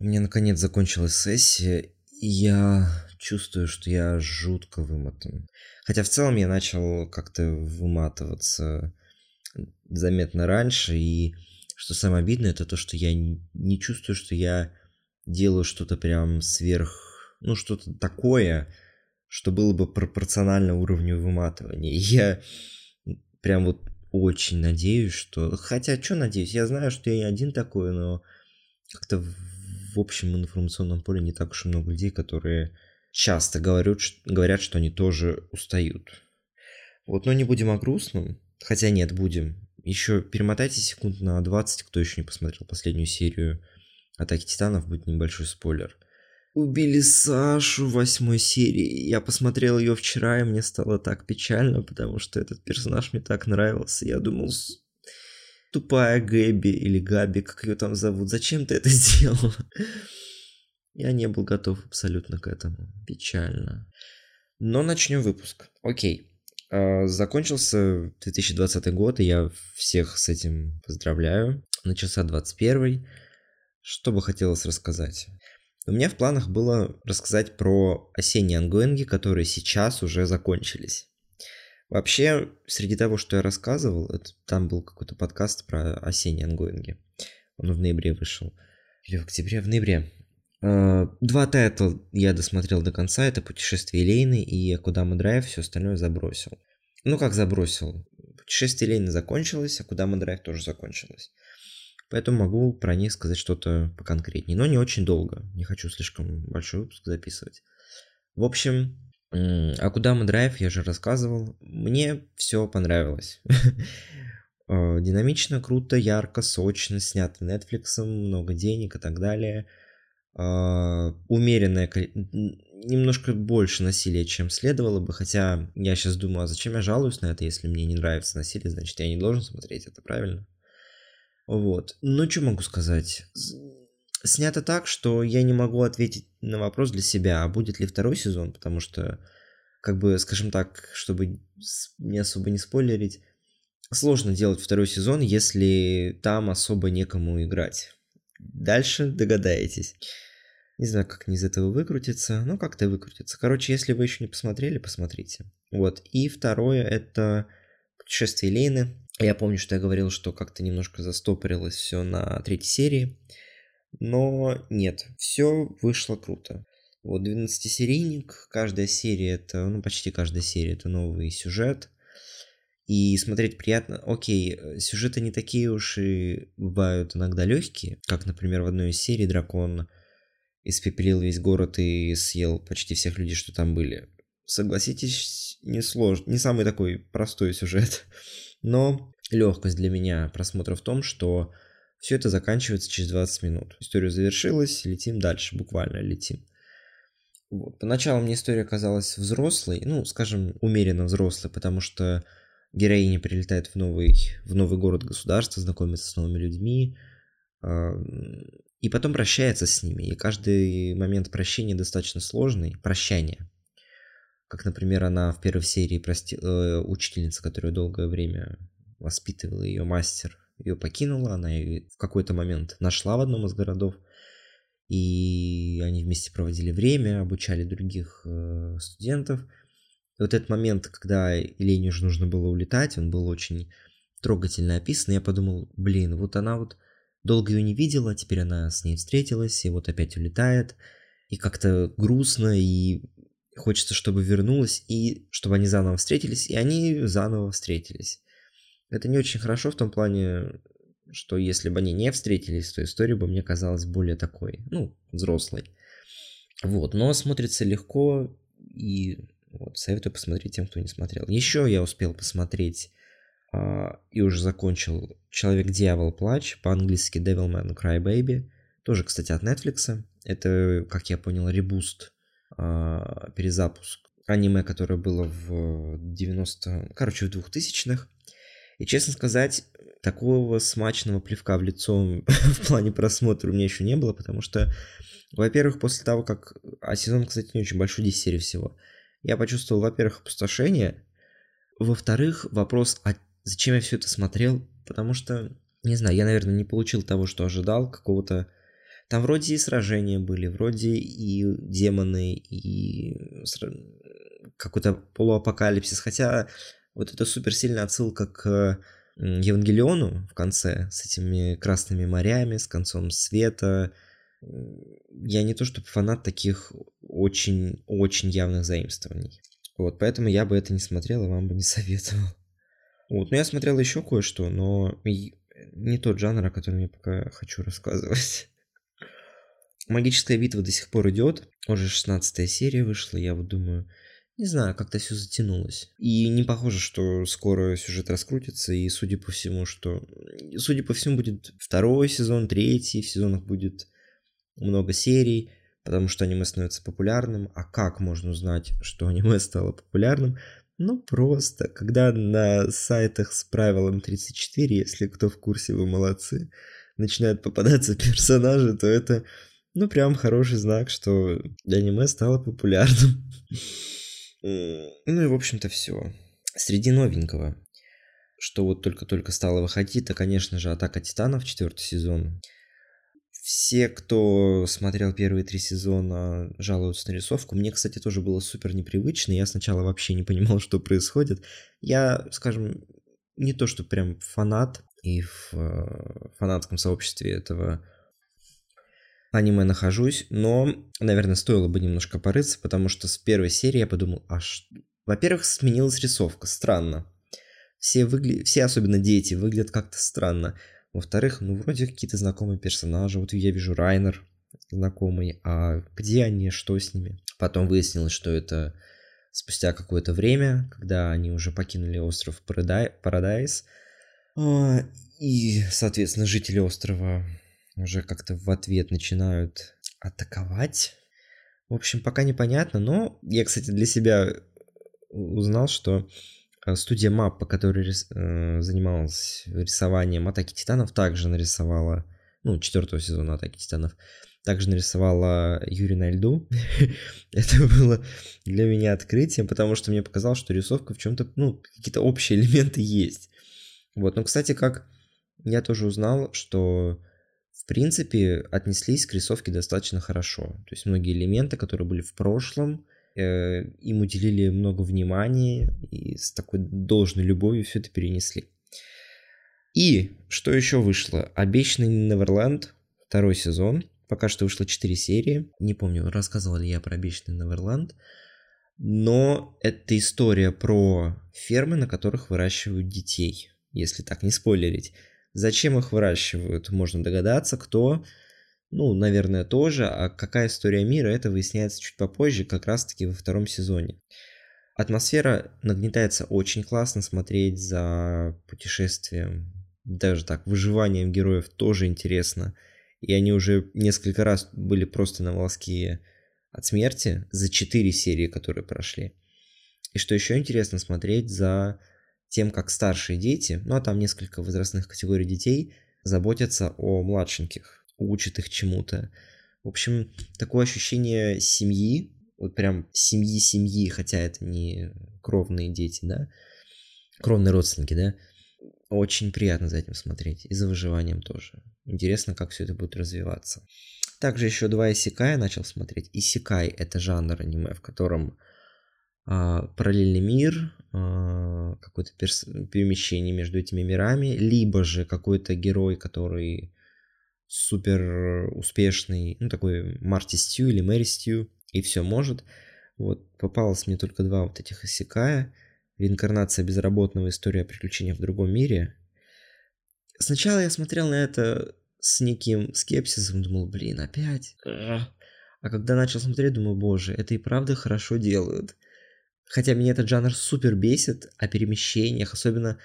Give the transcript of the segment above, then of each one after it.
У меня наконец закончилась сессия, и я чувствую, что я жутко вымотан. Хотя в целом я начал как-то выматываться заметно раньше, и что самое обидное, это то, что я не чувствую, что я делаю что-то прям сверх, ну что-то такое, что было бы пропорционально уровню выматывания. Я прям вот очень надеюсь, что... Хотя, что надеюсь? Я знаю, что я не один такой, но как-то в общем информационном поле не так уж и много людей, которые часто говорят, говорят, что они тоже устают. Вот, но не будем о грустном. Хотя нет, будем. Еще перемотайте секунд на 20, кто еще не посмотрел последнюю серию Атаки Титанов, будет небольшой спойлер. Убили Сашу в восьмой серии. Я посмотрел ее вчера, и мне стало так печально, потому что этот персонаж мне так нравился. Я думал, тупая Гэби или Габи, как ее там зовут, зачем ты это сделала? Я не был готов абсолютно к этому. Печально. Но начнем выпуск. Окей. А, закончился 2020 год, и я всех с этим поздравляю. Начался 21 Что бы хотелось рассказать? У меня в планах было рассказать про осенние ангоинги, которые сейчас уже закончились. Вообще, среди того, что я рассказывал, это, там был какой-то подкаст про осенние ongoing и. Он в ноябре вышел. Или в октябре, в ноябре. А, два тайтла я досмотрел до конца. Это «Путешествие Элейны» и «Акудама Драйв». Все остальное забросил. Ну, как забросил? «Путешествие Элейны» закончилось, «Акудама Драйв» тоже закончилось. Поэтому могу про них сказать что-то поконкретнее. Но не очень долго. Не хочу слишком большой выпуск записывать. В общем, а куда мы драйв, я же рассказывал. Мне все понравилось. А, динамично, круто, ярко, сочно, снято Netflix, много денег и так далее. А, умеренное, немножко больше насилия, чем следовало бы, хотя я сейчас думаю, а зачем я жалуюсь на это, если мне не нравится насилие, значит я не должен смотреть это, правильно? Вот. Ну, что могу сказать? Снято так, что я не могу ответить на вопрос для себя, а будет ли второй сезон, потому что, как бы, скажем так, чтобы не особо не спойлерить, сложно делать второй сезон, если там особо некому играть. Дальше догадаетесь. Не знаю, как не из этого выкрутиться, но как-то выкрутиться. Короче, если вы еще не посмотрели, посмотрите. Вот. И второе это путешествие Лейны. Я помню, что я говорил, что как-то немножко застопорилось все на третьей серии. Но нет, все вышло круто. Вот 12-серийник, каждая серия это, ну почти каждая серия это новый сюжет. И смотреть приятно. Окей, сюжеты не такие уж и бывают иногда легкие, как, например, в одной из серий дракон испепелил весь город и съел почти всех людей, что там были. Согласитесь, не сложно, не самый такой простой сюжет. Но легкость для меня просмотра в том, что все это заканчивается через 20 минут. История завершилась, летим дальше, буквально летим. Вот. Поначалу мне история казалась взрослой, ну, скажем, умеренно взрослой, потому что героиня прилетает в новый, в новый город государства, знакомится с новыми людьми, э, и потом прощается с ними. И каждый момент прощения достаточно сложный. Прощание. Как, например, она в первой серии прости, э, учительница, которая долгое время воспитывала ее мастер, ее покинула, она ее в какой-то момент нашла в одном из городов, и они вместе проводили время, обучали других э, студентов. И вот этот момент, когда Елене уже нужно было улетать, он был очень трогательно описан, я подумал, блин, вот она вот долго ее не видела, теперь она с ней встретилась, и вот опять улетает, и как-то грустно, и хочется, чтобы вернулась, и чтобы они заново встретились, и они заново встретились. Это не очень хорошо в том плане, что если бы они не встретились, то история бы мне казалась более такой, ну, взрослой. Вот, но смотрится легко и вот, советую посмотреть тем, кто не смотрел. Еще я успел посмотреть а, и уже закончил Человек-дьявол плач, по-английски Devilman Crybaby, тоже, кстати, от Netflix. Это, как я понял, ребуст, а, перезапуск аниме, которое было в 90... Короче, в 2000-х. И, честно сказать, такого смачного плевка в лицо в плане просмотра у меня еще не было, потому что, во-первых, после того, как... А сезон, кстати, не очень большой, 10 серий всего. Я почувствовал, во-первых, опустошение. Во-вторых, вопрос, а зачем я все это смотрел? Потому что, не знаю, я, наверное, не получил того, что ожидал, какого-то Там вроде и сражения были, вроде и демоны, и какой-то полуапокалипсис, хотя вот это суперсильная отсылка к Евангелиону в конце с этими красными морями, с концом света. Я не то чтобы фанат таких очень-очень явных заимствований. Вот, поэтому я бы это не смотрел и вам бы не советовал. Вот, но я смотрел еще кое-что, но не тот жанр, о котором я пока хочу рассказывать. Магическая битва до сих пор идет. Уже 16 серия вышла, я вот думаю, не знаю, как-то все затянулось. И не похоже, что скоро сюжет раскрутится, и судя по всему, что... Судя по всему, будет второй сезон, третий, в сезонах будет много серий, потому что аниме становится популярным. А как можно узнать, что аниме стало популярным? Ну, просто, когда на сайтах с правилом 34, если кто в курсе, вы молодцы, начинают попадаться персонажи, то это, ну, прям хороший знак, что аниме стало популярным. Ну и, в общем-то, все. Среди новенького, что вот только-только стало выходить, это, конечно же, «Атака Титанов», четвертый сезон. Все, кто смотрел первые три сезона, жалуются на рисовку. Мне, кстати, тоже было супер непривычно. Я сначала вообще не понимал, что происходит. Я, скажем, не то, что прям фанат, и в э, фанатском сообществе этого аниме нахожусь, но, наверное, стоило бы немножко порыться, потому что с первой серии я подумал, а что... Во-первых, сменилась рисовка, странно. Все, выгля... Все, особенно дети, выглядят как-то странно. Во-вторых, ну, вроде какие-то знакомые персонажи. Вот я вижу Райнер знакомый, а где они, что с ними? Потом выяснилось, что это спустя какое-то время, когда они уже покинули остров Парадайз, а, и, соответственно, жители острова уже как-то в ответ начинают атаковать. В общем, пока непонятно, но я, кстати, для себя узнал, что э, студия Map, которая рис, э, занималась рисованием Атаки Титанов, также нарисовала, ну, четвертого сезона Атаки Титанов, также нарисовала Юрий на льду. Это было для меня открытием, потому что мне показалось, что рисовка в чем-то, ну, какие-то общие элементы есть. Вот, но, кстати, как я тоже узнал, что в принципе, отнеслись к рисовке достаточно хорошо. То есть многие элементы, которые были в прошлом, э, им уделили много внимания и с такой должной любовью все это перенесли. И что еще вышло? Обещанный Неверленд, второй сезон. Пока что вышло 4 серии. Не помню, рассказывал ли я про Обещанный Неверленд. Но это история про фермы, на которых выращивают детей, если так не спойлерить. Зачем их выращивают, можно догадаться, кто, ну, наверное, тоже, а какая история мира, это выясняется чуть попозже, как раз-таки во втором сезоне. Атмосфера нагнетается очень классно, смотреть за путешествием, даже так, выживанием героев тоже интересно. И они уже несколько раз были просто на волоске от смерти за четыре серии, которые прошли. И что еще интересно, смотреть за тем, как старшие дети, ну а там несколько возрастных категорий детей, заботятся о младшеньких, учат их чему-то. В общем, такое ощущение семьи, вот прям семьи-семьи, хотя это не кровные дети, да, кровные родственники, да, очень приятно за этим смотреть, и за выживанием тоже. Интересно, как все это будет развиваться. Также еще два Исикая начал смотреть. Исикай — это жанр аниме, в котором а, параллельный мир, а, какое-то перс- перемещение между этими мирами, либо же какой-то герой, который супер успешный, ну такой Марти Стью или Мэри Стью, и все может. Вот попалось мне только два вот этих Исекая. Реинкарнация безработного, история приключения в другом мире. Сначала я смотрел на это с неким скепсисом, думал, блин, опять? А когда начал смотреть, думаю, боже, это и правда хорошо делают. Хотя меня этот жанр супер бесит о перемещениях, особенно...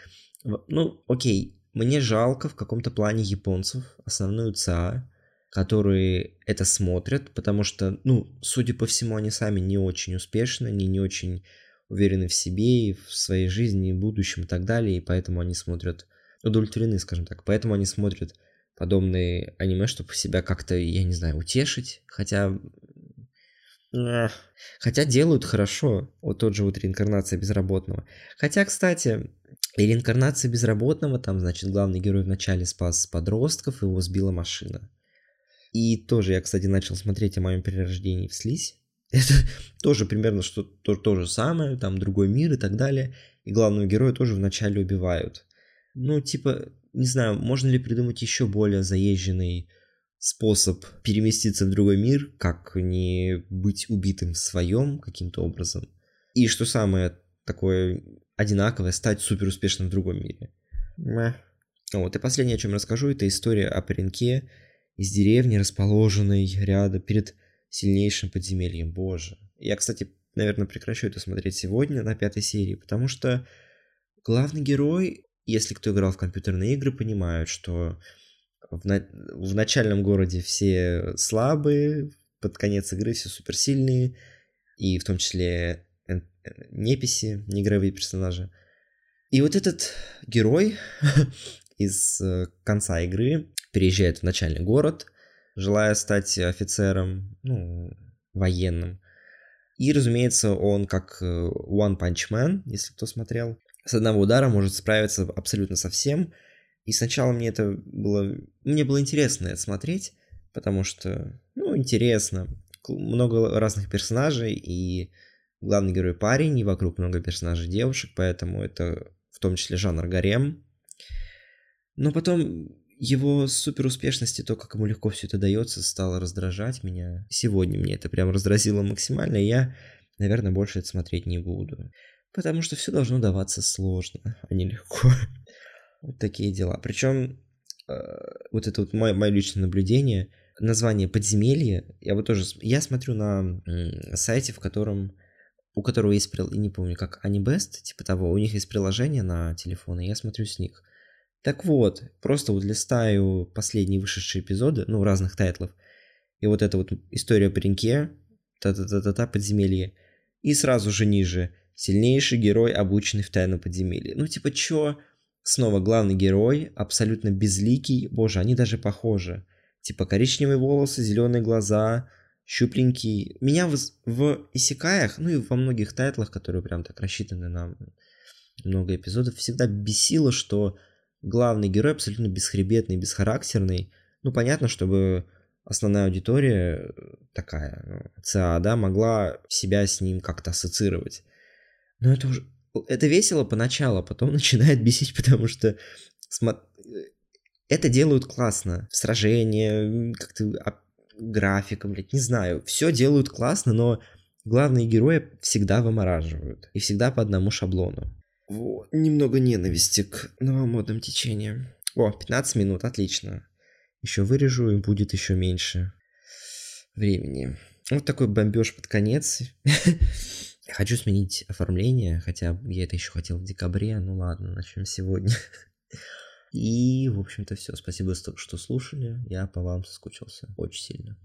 Ну, окей, мне жалко в каком-то плане японцев, основную ЦА, которые это смотрят, потому что, ну, судя по всему, они сами не очень успешны, они не очень уверены в себе и в своей жизни, и в будущем и так далее, и поэтому они смотрят, удовлетворены, скажем так, поэтому они смотрят подобные аниме, чтобы себя как-то, я не знаю, утешить, хотя Хотя делают хорошо. Вот тот же вот реинкарнация безработного. Хотя, кстати, и реинкарнация безработного, там, значит, главный герой вначале спас подростков, его сбила машина. И тоже я, кстати, начал смотреть о моем перерождении в слизь. Это тоже примерно что то, то же самое, там другой мир и так далее. И главного героя тоже вначале убивают. Ну, типа, не знаю, можно ли придумать еще более заезженный способ переместиться в другой мир, как не быть убитым в своем каким-то образом. И что самое такое одинаковое, стать супер успешным в другом мире. Вот, и последнее, о чем расскажу, это история о пареньке из деревни, расположенной рядом перед сильнейшим подземельем. Боже. Я, кстати, наверное, прекращу это смотреть сегодня на пятой серии, потому что главный герой, если кто играл в компьютерные игры, понимают, что в, на... в начальном городе все слабые, под конец игры все суперсильные, и в том числе неписи, неигровые персонажи. И вот этот герой из э, конца игры переезжает в начальный город, желая стать офицером, ну, военным. И, разумеется, он как э, One Punch Man, если кто смотрел, с одного удара может справиться абсолютно со всем. И сначала мне это было... Мне было интересно это смотреть, потому что, ну, интересно. Много разных персонажей, и главный герой парень, и вокруг много персонажей девушек, поэтому это в том числе жанр гарем. Но потом его супер успешности, то, как ему легко все это дается, стало раздражать меня. Сегодня мне это прям раздразило максимально, и я, наверное, больше это смотреть не буду. Потому что все должно даваться сложно, а не легко. Вот такие дела. Причем вот это вот мое, мое личное наблюдение, название подземелье, я вот тоже, я смотрю на сайте, в котором у которого есть, не помню, как Anibest, типа того, у них есть приложение на телефоны, я смотрю с них. Так вот, просто вот листаю последние вышедшие эпизоды, ну, разных тайтлов, и вот эта вот история о пареньке, та-та-та-та-та, подземелье, и сразу же ниже, сильнейший герой, обученный в тайну подземелья. Ну, типа, чё? Снова главный герой, абсолютно безликий, боже, они даже похожи. Типа, коричневые волосы, зеленые глаза, щупленький. Меня в, в Исикаях, ну и во многих тайтлах, которые прям так рассчитаны на много эпизодов, всегда бесило, что главный герой абсолютно бесхребетный, бесхарактерный. Ну, понятно, чтобы основная аудитория такая, ну, ЦА, да, могла себя с ним как-то ассоциировать. Но это уже... Это весело поначалу, а потом начинает бесить, потому что это делают классно. Сражения, как-то графика, блядь, не знаю. Все делают классно, но главные герои всегда вымораживают. И всегда по одному шаблону. Вот. Немного ненависти к новомодным течениям. О, 15 минут, отлично. Еще вырежу, и будет еще меньше времени. Вот такой бомбеж под конец. Хочу сменить оформление, хотя я это еще хотел в декабре. Ну ладно, начнем сегодня. И, в общем-то, все. Спасибо, что слушали. Я по вам соскучился очень сильно.